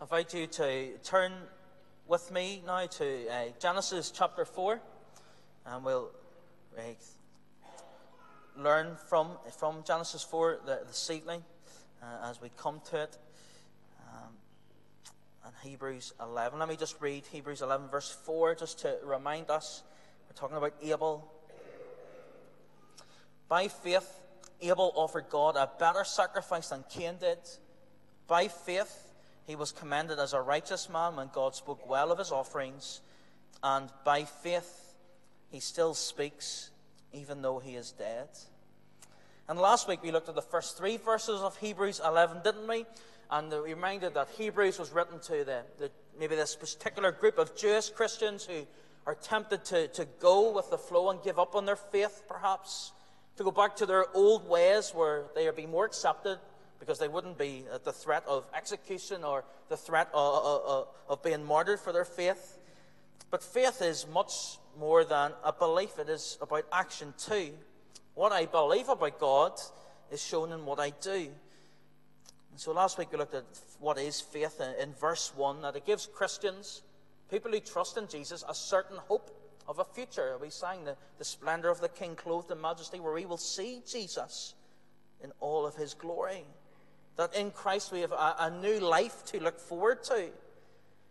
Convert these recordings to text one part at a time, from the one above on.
I invite you to turn with me now to uh, Genesis chapter 4, and we'll uh, learn from, from Genesis 4 the, this evening uh, as we come to it. Um, and Hebrews 11. Let me just read Hebrews 11, verse 4, just to remind us. We're talking about Abel. By faith, Abel offered God a better sacrifice than Cain did. By faith, he was commended as a righteous man when God spoke well of his offerings, and by faith he still speaks even though he is dead. And last week we looked at the first three verses of Hebrews 11, didn't we? And we reminded that Hebrews was written to the, the, maybe this particular group of Jewish Christians who are tempted to, to go with the flow and give up on their faith, perhaps, to go back to their old ways where they are being more accepted because they wouldn't be at the threat of execution or the threat of, of, of being martyred for their faith. But faith is much more than a belief, it is about action too. What I believe about God is shown in what I do. And so last week we looked at what is faith in, in verse 1 that it gives Christians, people who trust in Jesus, a certain hope of a future. We sang the, the splendor of the King clothed in majesty, where we will see Jesus in all of his glory. That in Christ we have a, a new life to look forward to.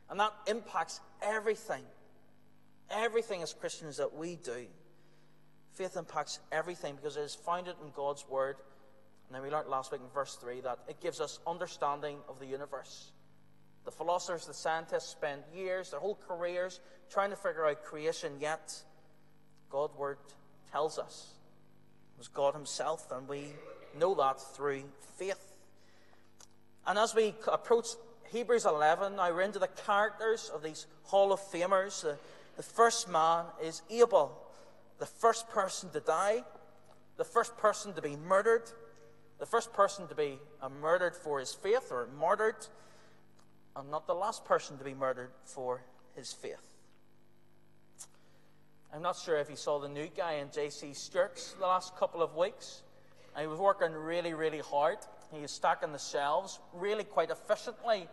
And that impacts everything. Everything as Christians that we do. Faith impacts everything because it is founded in God's Word. And then we learned last week in verse 3 that it gives us understanding of the universe. The philosophers, the scientists spend years, their whole careers, trying to figure out creation, yet God's Word tells us it was God Himself, and we know that through faith. And as we approach Hebrews 11, now we're into the characters of these Hall of Famers. The, the first man is Abel, the first person to die, the first person to be murdered, the first person to be uh, murdered for his faith or martyred, and not the last person to be murdered for his faith. I'm not sure if you saw the new guy in JC Stewart's the last couple of weeks. he was working really, really hard. He was stacking the shelves really quite efficiently.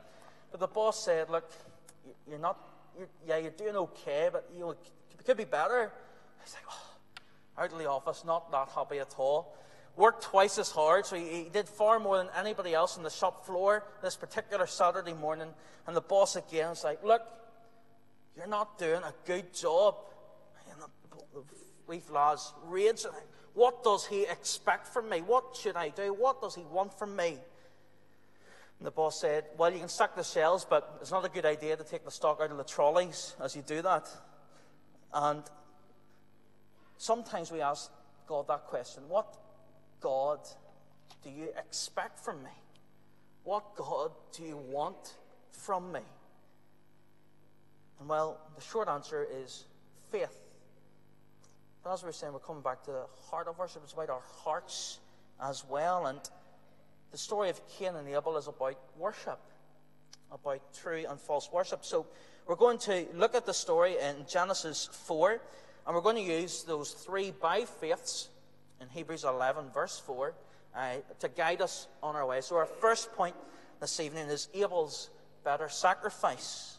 But the boss said, Look, you're not, you're, yeah, you're doing okay, but you know, could be better. He's like, oh, out of the office, not that happy at all. Worked twice as hard, so he, he did far more than anybody else on the shop floor this particular Saturday morning. And the boss again was like, Look, you're not doing a good job. And the, the wee lads raged. What does he expect from me? What should I do? What does he want from me? And the boss said, Well, you can stack the shells, but it's not a good idea to take the stock out of the trolleys as you do that. And sometimes we ask God that question What God do you expect from me? What God do you want from me? And well, the short answer is faith. But as we are saying, we're coming back to the heart of worship. It's about our hearts as well. And the story of Cain and Abel is about worship, about true and false worship. So we're going to look at the story in Genesis 4, and we're going to use those three by faiths in Hebrews 11, verse 4, uh, to guide us on our way. So our first point this evening is Abel's better sacrifice.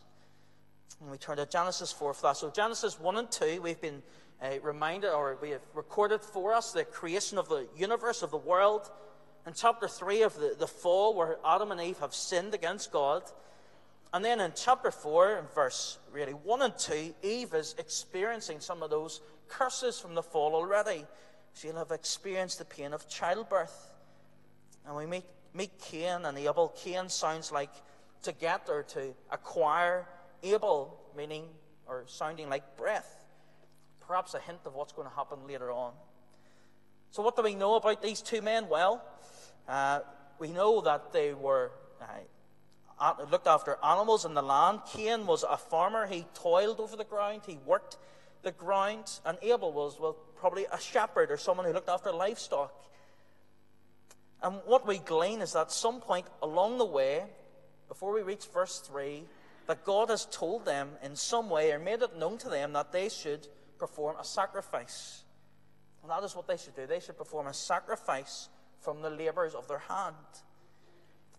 And we turn to Genesis 4 for that. So Genesis 1 and 2, we've been uh, reminded, or we have recorded for us the creation of the universe, of the world. In chapter 3 of the, the fall, where Adam and Eve have sinned against God. And then in chapter 4, in verse really 1 and 2, Eve is experiencing some of those curses from the fall already. She'll have experienced the pain of childbirth. And we meet, meet Cain and Abel. Cain sounds like to get or to acquire. Abel, meaning or sounding like breath perhaps a hint of what's going to happen later on. So, what do we know about these two men? Well, uh, we know that they were uh, looked after animals in the land. Cain was a farmer; he toiled over the ground, he worked the ground, and Abel was well probably a shepherd or someone who looked after livestock. And what we glean is that some point along the way, before we reach verse 3, that God has told them in some way or made it known to them that they should perform a sacrifice. And that is what they should do. They should perform a sacrifice from the labors of their hand.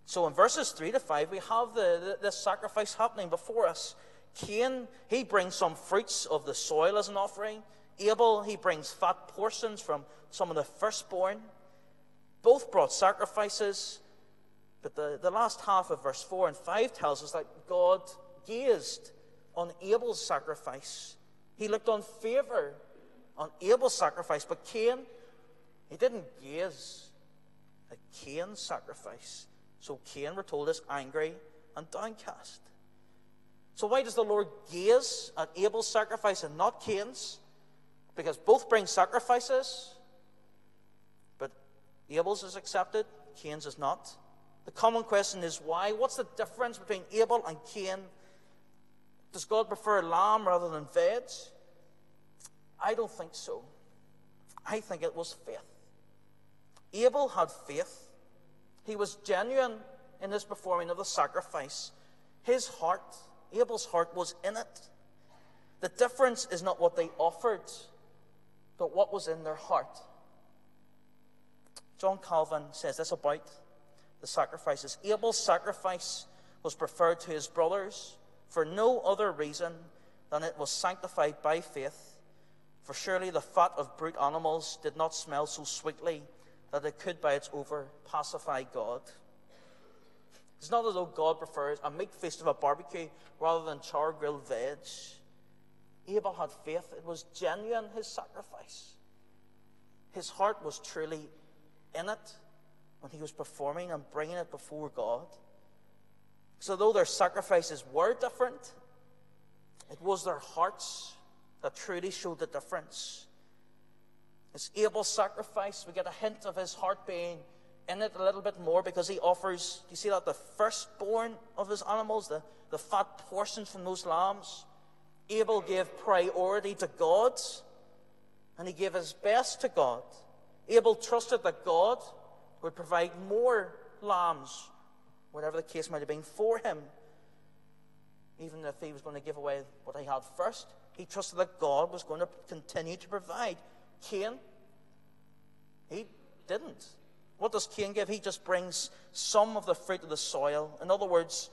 So in verses 3 to 5, we have the, the, this sacrifice happening before us. Cain, he brings some fruits of the soil as an offering. Abel, he brings fat portions from some of the firstborn. Both brought sacrifices. But the, the last half of verse 4 and 5 tells us that God gazed on Abel's sacrifice. He looked on favor on Abel's sacrifice. But Cain, he didn't gaze at Cain's sacrifice. So Cain, we're told, is angry and downcast. So why does the Lord gaze at Abel's sacrifice and not Cain's? Because both bring sacrifices, but Abel's is accepted, Cain's is not. The common question is why? What's the difference between Abel and Cain? Does God prefer lamb rather than veg? I don't think so. I think it was faith. Abel had faith. He was genuine in his performing of the sacrifice. His heart, Abel's heart, was in it. The difference is not what they offered, but what was in their heart. John Calvin says this about the sacrifices. Abel's sacrifice was preferred to his brothers for no other reason than it was sanctified by faith. For surely the fat of brute animals did not smell so sweetly that it could by its over pacify God. It's not as though God prefers a meat feast of a barbecue rather than char grilled veg. Abel had faith. It was genuine, his sacrifice. His heart was truly in it when he was performing and bringing it before God. So, though their sacrifices were different, it was their hearts that truly showed the difference. It's Abel's sacrifice. We get a hint of his heart being in it a little bit more because he offers, do you see that? The firstborn of his animals, the, the fat portions from those lambs. Abel gave priority to God and he gave his best to God. Abel trusted that God would provide more lambs, whatever the case might have been, for him. Even if he was going to give away what he had first, he trusted that God was going to continue to provide. Cain, he didn't. What does Cain give? He just brings some of the fruit of the soil. In other words,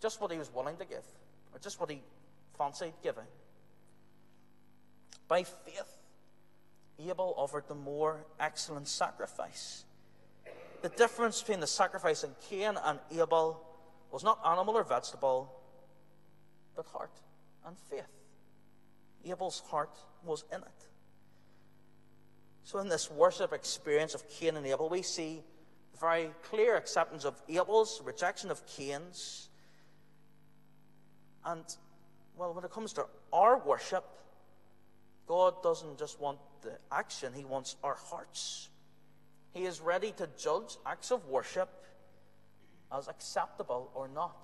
just what he was willing to give, or just what he fancied giving. By faith, Abel offered the more excellent sacrifice. The difference between the sacrifice in Cain and Abel was not animal or vegetable, but heart and faith. Abel's heart was in it. So, in this worship experience of Cain and Abel, we see very clear acceptance of Abel's, rejection of Cain's. And, well, when it comes to our worship, God doesn't just want the action, He wants our hearts. He is ready to judge acts of worship as acceptable or not.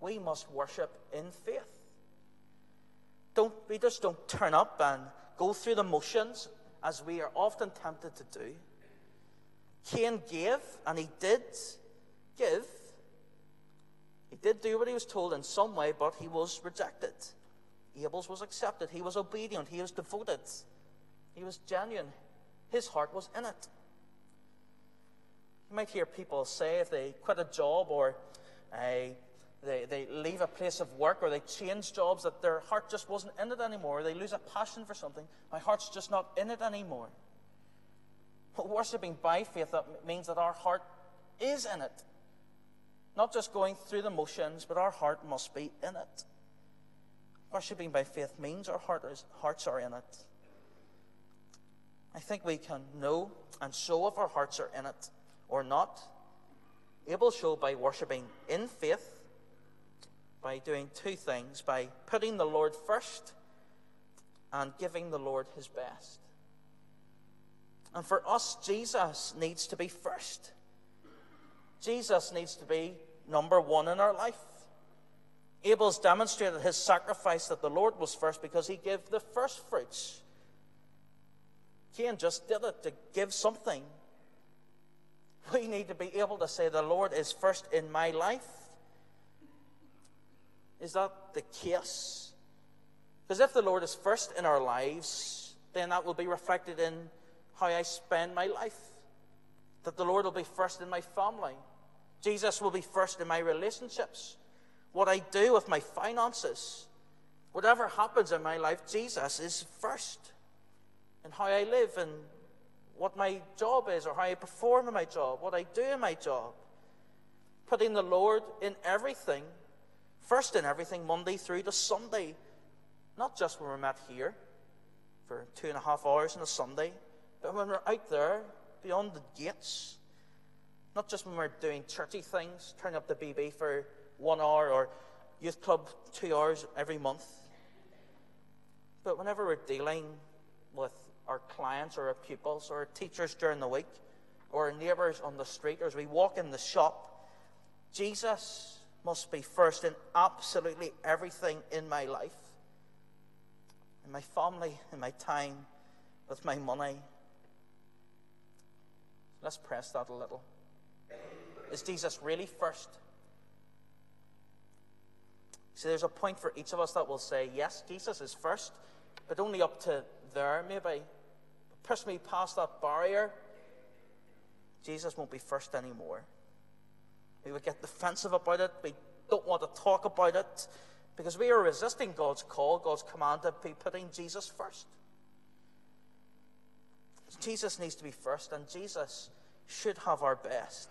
We must worship in faith. Don't, we just don't turn up and go through the motions as we are often tempted to do. Cain gave, and he did give. He did do what he was told in some way, but he was rejected. Abel's was accepted. He was obedient. He was devoted. He was genuine. His heart was in it. You might hear people say if they quit a job or a they, they leave a place of work or they change jobs that their heart just wasn't in it anymore. They lose a passion for something. My heart's just not in it anymore. But worshipping by faith that means that our heart is in it. Not just going through the motions, but our heart must be in it. Worshipping by faith means our heart is, hearts are in it. I think we can know and show if our hearts are in it or not. Abel showed by worshipping in faith by doing two things by putting the Lord first and giving the Lord his best. And for us, Jesus needs to be first. Jesus needs to be number one in our life. Abel's demonstrated his sacrifice that the Lord was first because he gave the first fruits. Cain just did it to give something. We need to be able to say, The Lord is first in my life. Is that the case? Because if the Lord is first in our lives, then that will be reflected in how I spend my life. That the Lord will be first in my family. Jesus will be first in my relationships. What I do with my finances. Whatever happens in my life, Jesus is first in how I live and what my job is or how I perform in my job, what I do in my job. Putting the Lord in everything, first in everything, Monday through to Sunday. Not just when we're met here for two and a half hours on a Sunday, but when we're out there beyond the gates. Not just when we're doing churchy things, turning up the BB for one hour or youth club two hours every month. But whenever we're dealing with our clients or our pupils or our teachers during the week or our neighbours on the street or as we walk in the shop, Jesus must be first in absolutely everything in my life, in my family, in my time, with my money. Let's press that a little. Is Jesus really first? See, there's a point for each of us that will say, yes, Jesus is first, but only up to there, maybe. Push me past that barrier. Jesus won't be first anymore. We would get defensive about it. We don't want to talk about it because we are resisting God's call, God's command to be putting Jesus first. Jesus needs to be first, and Jesus should have our best.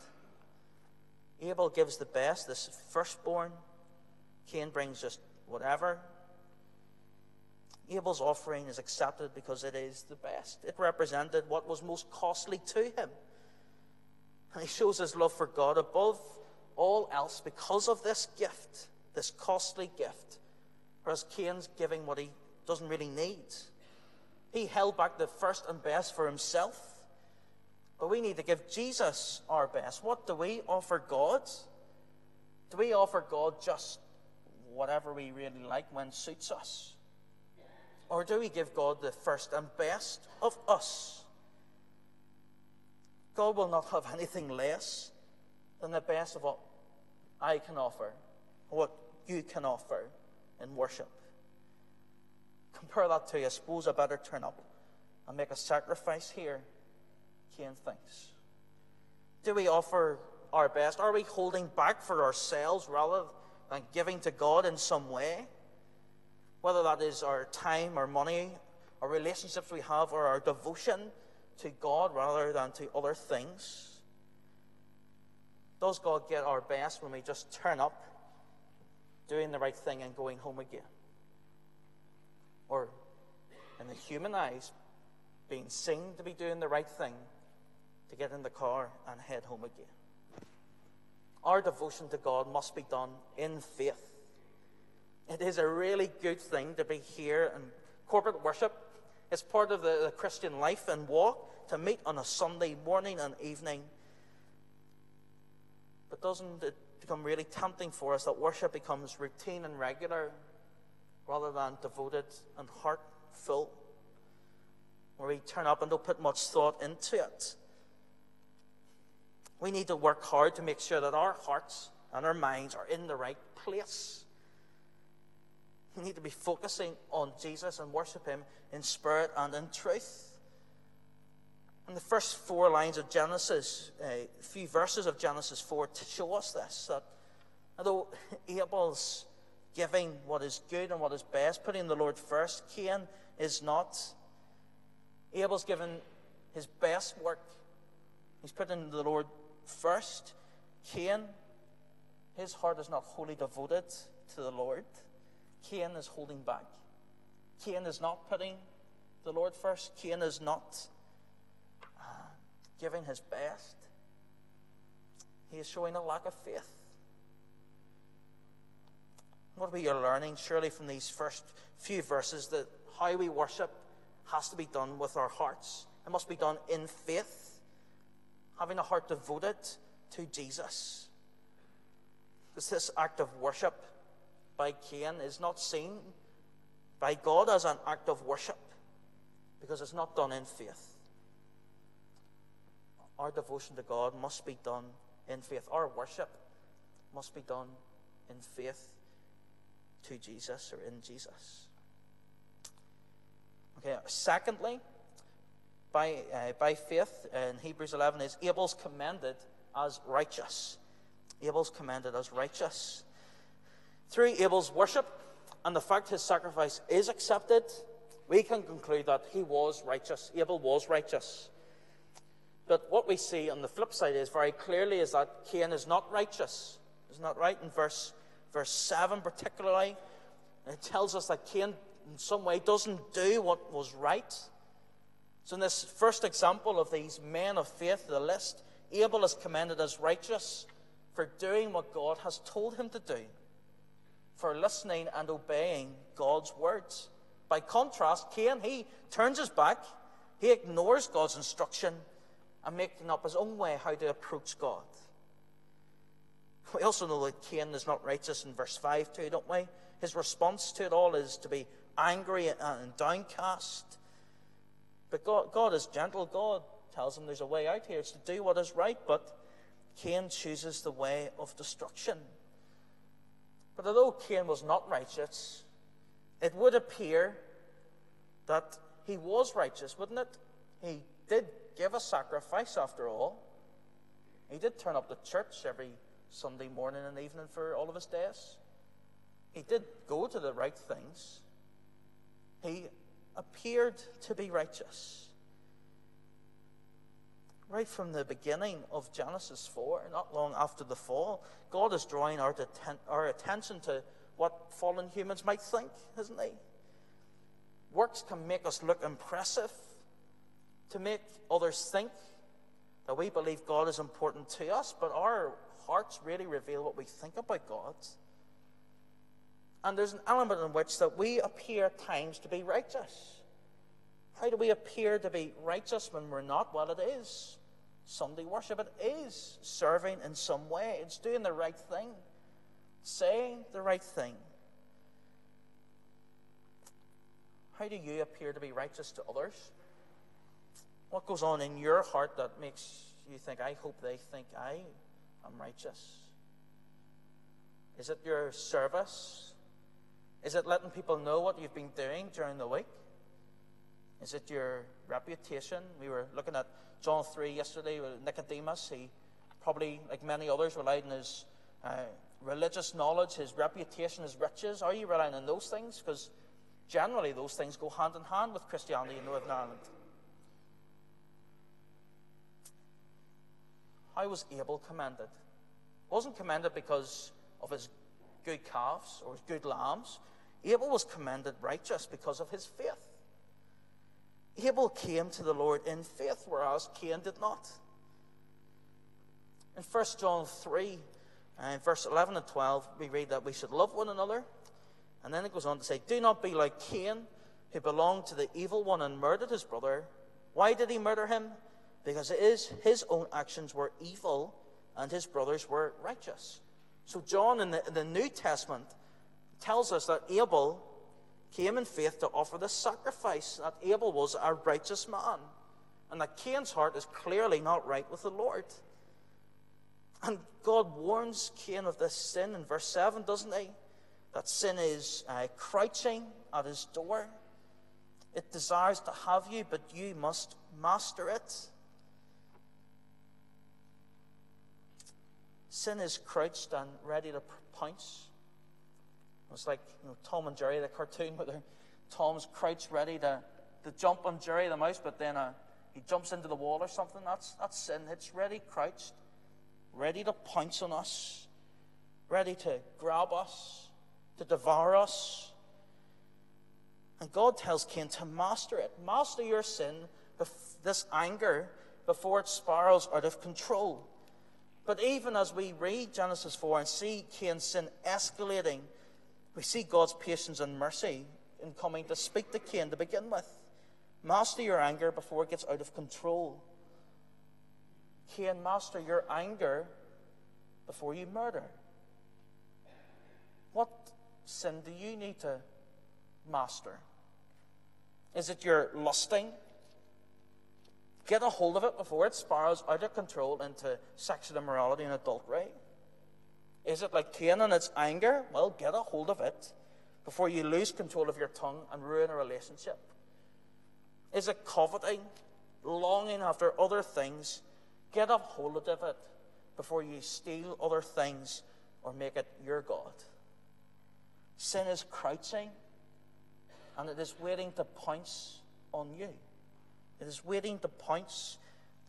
Abel gives the best, this firstborn. Cain brings just whatever. Abel's offering is accepted because it is the best. It represented what was most costly to him. And he shows his love for God above all else because of this gift, this costly gift. Whereas Cain's giving what he doesn't really need. He held back the first and best for himself. But we need to give Jesus our best. What do we offer God? Do we offer God just whatever we really like when suits us? Or do we give God the first and best of us? God will not have anything less than the best of what I can offer, what you can offer in worship. Compare that to, I suppose I better turn up and make a sacrifice here Cain thinks? Do we offer our best? Are we holding back for ourselves rather than giving to God in some way? Whether that is our time, our money, our relationships we have, or our devotion to God rather than to other things? Does God get our best when we just turn up, doing the right thing, and going home again? Or, in the human eyes, being seen to be doing the right thing, to get in the car and head home again. Our devotion to God must be done in faith. It is a really good thing to be here in corporate worship. It's part of the, the Christian life and walk to meet on a Sunday morning and evening. But doesn't it become really tempting for us that worship becomes routine and regular rather than devoted and heartful? Where we turn up and don't put much thought into it. We need to work hard to make sure that our hearts and our minds are in the right place. We need to be focusing on Jesus and worship Him in spirit and in truth. And the first four lines of Genesis, a few verses of Genesis 4 to show us this that although Abel's giving what is good and what is best, putting the Lord first, Cain is not. Abel's given his best work. He's putting the Lord First, Cain, his heart is not wholly devoted to the Lord. Cain is holding back. Cain is not putting the Lord first. Cain is not uh, giving his best. He is showing a lack of faith. What we learning, surely, from these first few verses, that how we worship has to be done with our hearts. It must be done in faith having a heart devoted to Jesus. Because this act of worship by Cain is not seen by God as an act of worship because it's not done in faith. Our devotion to God must be done in faith. Our worship must be done in faith to Jesus or in Jesus. Okay, secondly, by, uh, by faith in Hebrews 11 is Abel's commended as righteous. Abel's commended as righteous. Through Abel's worship and the fact his sacrifice is accepted, we can conclude that he was righteous. Abel was righteous. But what we see on the flip side is very clearly is that Cain is not righteous. Isn't that right? In verse, verse 7 particularly, it tells us that Cain in some way doesn't do what was right. So in this first example of these men of faith, the list, Abel is commended as righteous for doing what God has told him to do, for listening and obeying God's words. By contrast, Cain, he turns his back, he ignores God's instruction, and making up his own way how to approach God. We also know that Cain is not righteous in verse 5 too, don't we? His response to it all is to be angry and downcast. But God, God is gentle. God tells him there's a way out here. It's to do what is right, but Cain chooses the way of destruction. But although Cain was not righteous, it would appear that he was righteous, wouldn't it? He did give a sacrifice after all. He did turn up to church every Sunday morning and evening for all of his days. He did go to the right things. He appeared to be righteous. Right from the beginning of Genesis 4, not long after the fall, God is drawing our, deten- our attention to what fallen humans might think, isn't He? Works can make us look impressive, to make others think that we believe God is important to us, but our hearts really reveal what we think about God. And there's an element in which that we appear at times to be righteous. How do we appear to be righteous when we're not? Well, it is Sunday worship. It is serving in some way. It's doing the right thing, saying the right thing. How do you appear to be righteous to others? What goes on in your heart that makes you think, I hope they think I am righteous? Is it your service? Is it letting people know what you've been doing during the week? Is it your reputation? We were looking at John 3 yesterday with Nicodemus. He probably, like many others, relied on his uh, religious knowledge, his reputation, his riches. Are you relying on those things? Because generally, those things go hand in hand with Christianity in Northern Ireland. How was Abel commended? wasn't commended because of his good calves or his good lambs. Abel was commended righteous because of his faith. Abel came to the Lord in faith, whereas Cain did not. In 1 John 3, uh, verse 11 and 12, we read that we should love one another. And then it goes on to say, Do not be like Cain, who belonged to the evil one and murdered his brother. Why did he murder him? Because it is his own actions were evil and his brothers were righteous. So, John in the, in the New Testament tells us that Abel came in faith to offer the sacrifice, that Abel was a righteous man, and that Cain's heart is clearly not right with the Lord. And God warns Cain of this sin in verse 7, doesn't he? That sin is uh, crouching at his door. It desires to have you, but you must master it. Sin is crouched and ready to pounce. It's like you know, Tom and Jerry, the cartoon, where Tom's crouched ready to, to jump on Jerry the mouse, but then uh, he jumps into the wall or something. That's, that's sin. It's ready, crouched, ready to pounce on us, ready to grab us, to devour us. And God tells Cain to master it. Master your sin, this anger, before it spirals out of control. But even as we read Genesis 4 and see Cain's sin escalating, we see God's patience and mercy in coming to speak to Cain to begin with. Master your anger before it gets out of control. Cain, master your anger before you murder. What sin do you need to master? Is it your lusting? Get a hold of it before it spirals out of control into sexual immorality and adultery. Is it like Cain and its anger? Well, get a hold of it before you lose control of your tongue and ruin a relationship. Is it coveting? longing after other things, get a hold of it before you steal other things or make it your God. Sin is crouching and it is waiting to pounce on you. It is waiting to pounce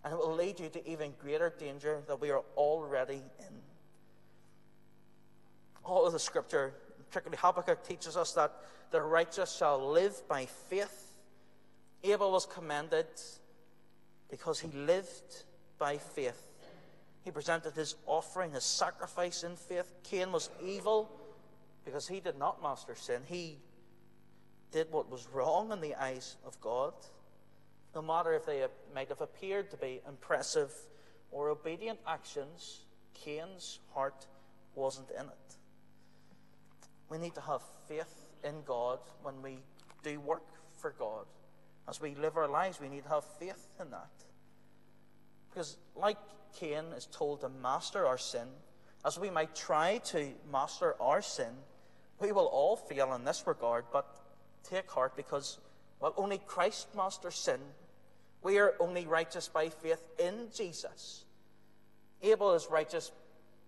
and it will lead you to even greater danger that we are already in. All of the scripture, particularly Habakkuk, teaches us that the righteous shall live by faith. Abel was commended because he lived by faith. He presented his offering, his sacrifice in faith. Cain was evil because he did not master sin. He did what was wrong in the eyes of God, no matter if they might have appeared to be impressive or obedient actions. Cain's heart wasn't in it. We need to have faith in God when we do work for God. As we live our lives, we need to have faith in that. Because, like Cain is told to master our sin, as we might try to master our sin, we will all fail in this regard, but take heart because, well, only Christ masters sin. We are only righteous by faith in Jesus. Abel is righteous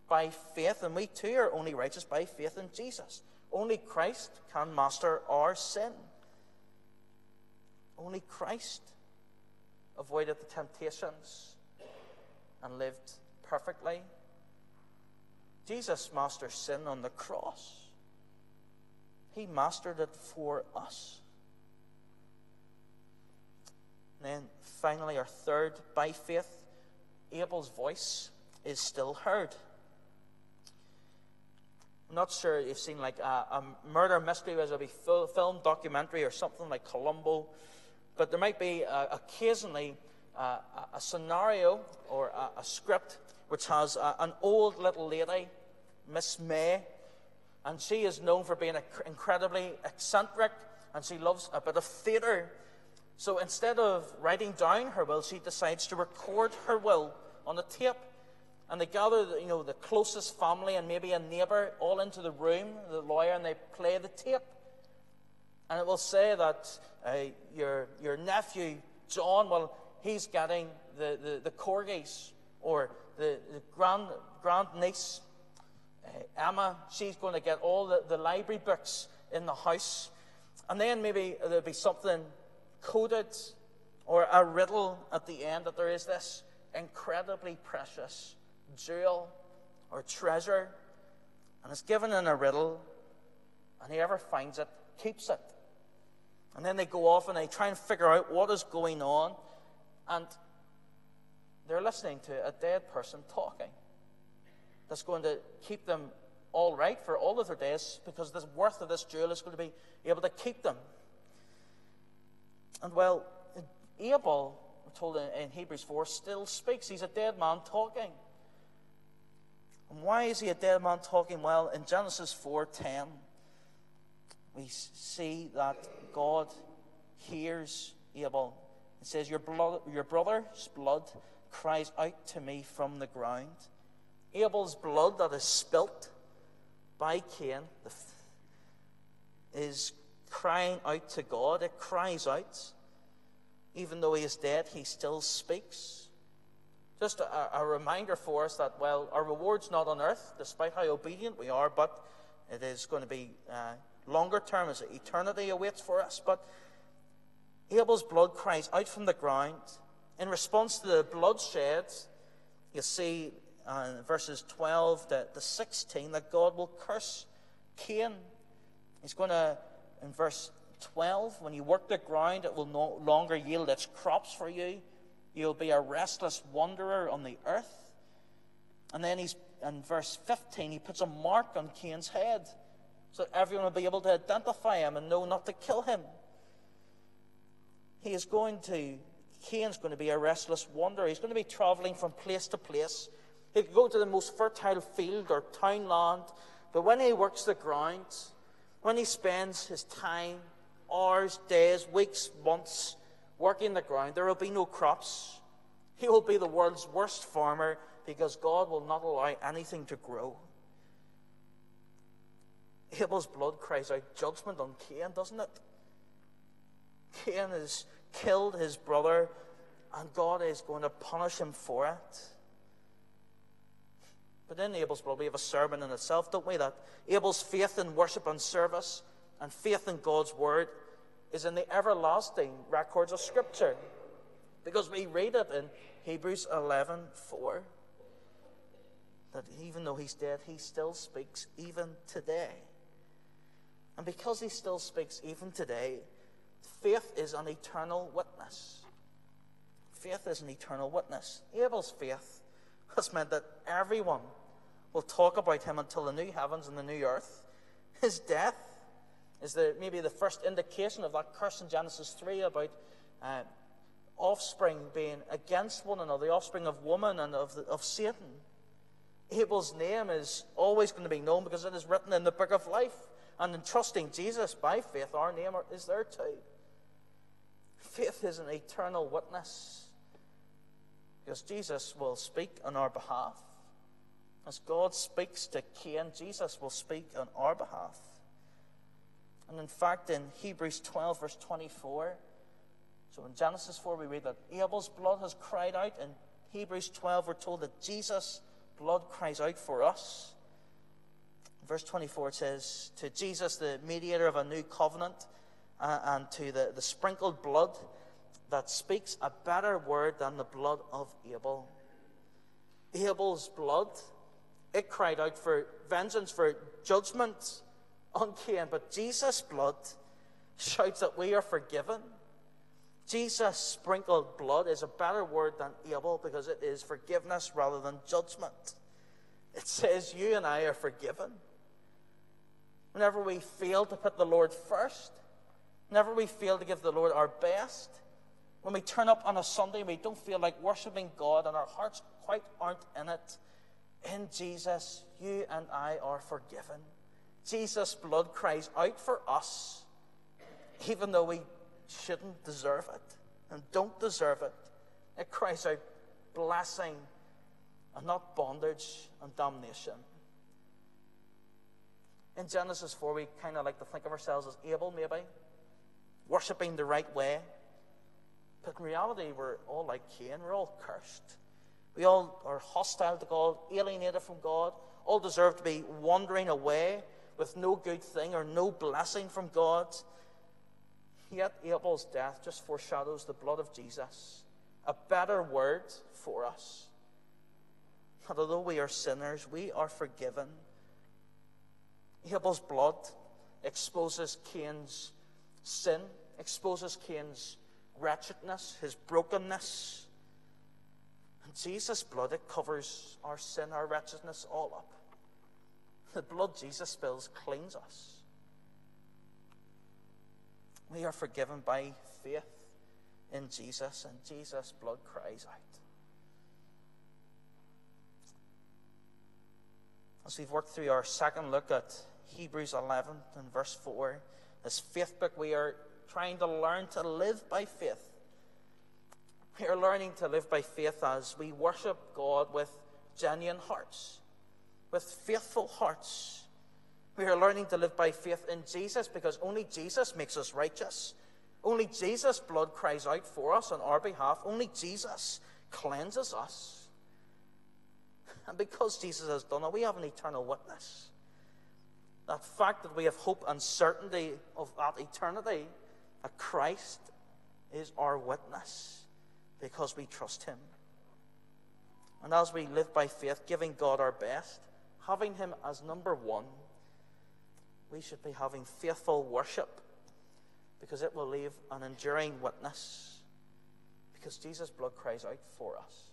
by faith, and we too are only righteous by faith in Jesus. Only Christ can master our sin. Only Christ avoided the temptations and lived perfectly. Jesus mastered sin on the cross. He mastered it for us. And then finally, our third, by faith, Abel's voice is still heard. Not sure you've seen like a, a murder mystery, whether it be film documentary or something like Columbo, but there might be uh, occasionally uh, a scenario or a, a script which has uh, an old little lady, Miss May, and she is known for being incredibly eccentric and she loves a bit of theatre. So instead of writing down her will, she decides to record her will on a tape. And they gather, you know, the closest family and maybe a neighbour all into the room, the lawyer, and they play the tape. And it will say that uh, your, your nephew, John, well, he's getting the, the, the corgis, or the, the grand, grand niece, uh, Emma, she's going to get all the, the library books in the house. And then maybe there'll be something coded or a riddle at the end that there is this incredibly precious jewel or treasure, and it's given in a riddle, and whoever finds it keeps it. And then they go off and they try and figure out what is going on, and they're listening to a dead person talking that's going to keep them all right for all of their days because the worth of this jewel is going to be able to keep them. And well, Abel, we're told in, in Hebrews 4, still speaks. He's a dead man talking. And why is he a dead man talking? Well, in Genesis 4:10, we see that God hears Abel. It says, Your, blood, your brother's blood cries out to me from the ground. Abel's blood that is spilt by Cain is crying out to God. It cries out. Even though he is dead, he still speaks. Just a, a reminder for us that, well, our reward's not on earth, despite how obedient we are, but it is going to be uh, longer term as eternity awaits for us. But Abel's blood cries out from the ground. In response to the bloodshed, you see uh, verses 12 to, to 16 that God will curse Cain. He's going to, in verse 12, when you work the ground, it will no longer yield its crops for you. You'll be a restless wanderer on the earth. And then he's in verse 15, he puts a mark on Cain's head so that everyone will be able to identify him and know not to kill him. He is going to, Cain's going to be a restless wanderer. He's going to be traveling from place to place he could go to the most fertile field or town land, but when he works the ground, when he spends his time, hours, days, weeks, months working the ground, there will be no crops. He will be the world's worst farmer because God will not allow anything to grow. Abel's blood cries out judgment on Cain, doesn't it? Cain has killed his brother and God is going to punish him for it. But in Abel's blood, we have a sermon in itself, don't we? That Abel's faith in worship and service and faith in God's word is in the everlasting records of Scripture. Because we read it in Hebrews 11 4 that even though he's dead, he still speaks even today. And because he still speaks even today, faith is an eternal witness. Faith is an eternal witness. Abel's faith has meant that everyone will talk about him until the new heavens and the new earth. His death is the, maybe the first indication of that curse in Genesis 3 about uh, offspring being against one another, the offspring of woman and of, the, of Satan. Abel's name is always going to be known because it is written in the book of life. And in trusting Jesus by faith, our name is there too. Faith is an eternal witness because Jesus will speak on our behalf. As God speaks to Cain, Jesus will speak on our behalf. And in fact, in Hebrews 12, verse 24, so in Genesis 4, we read that Abel's blood has cried out. In Hebrews 12, we're told that Jesus' blood cries out for us. Verse 24 it says, To Jesus, the mediator of a new covenant, uh, and to the, the sprinkled blood that speaks a better word than the blood of Abel. Abel's blood, it cried out for vengeance, for judgment Cain, but Jesus' blood shouts that we are forgiven. Jesus' sprinkled blood is a better word than Abel because it is forgiveness rather than judgment. It says you and I are forgiven. Whenever we fail to put the Lord first, whenever we fail to give the Lord our best, when we turn up on a Sunday and we don't feel like worshiping God and our hearts quite aren't in it, in Jesus, you and I are forgiven. Jesus' blood cries out for us, even though we shouldn't deserve it and don't deserve it. It cries out blessing and not bondage and damnation. In Genesis 4, we kind of like to think of ourselves as Abel, maybe, worshipping the right way. But in reality, we're all like Cain, we're all cursed. We all are hostile to God, alienated from God, all deserve to be wandering away with no good thing or no blessing from God. Yet Abel's death just foreshadows the blood of Jesus, a better word for us. That although we are sinners, we are forgiven. Abel's blood exposes Cain's sin, exposes Cain's wretchedness, his brokenness. And Jesus' blood, it covers our sin, our wretchedness all up. The blood Jesus spills cleans us. We are forgiven by faith in Jesus, and Jesus' blood cries out. As we've worked through our second look at Hebrews 11 and verse 4, this faith book, we are trying to learn to live by faith. We are learning to live by faith as we worship God with genuine hearts, with faithful hearts we are learning to live by faith in Jesus because only Jesus makes us righteous. Only Jesus' blood cries out for us on our behalf. Only Jesus cleanses us. And because Jesus has done it, we have an eternal witness. That fact that we have hope and certainty of that eternity, that Christ is our witness because we trust Him. And as we live by faith, giving God our best, having Him as number one, we should be having faithful worship because it will leave an enduring witness because Jesus' blood cries out for us.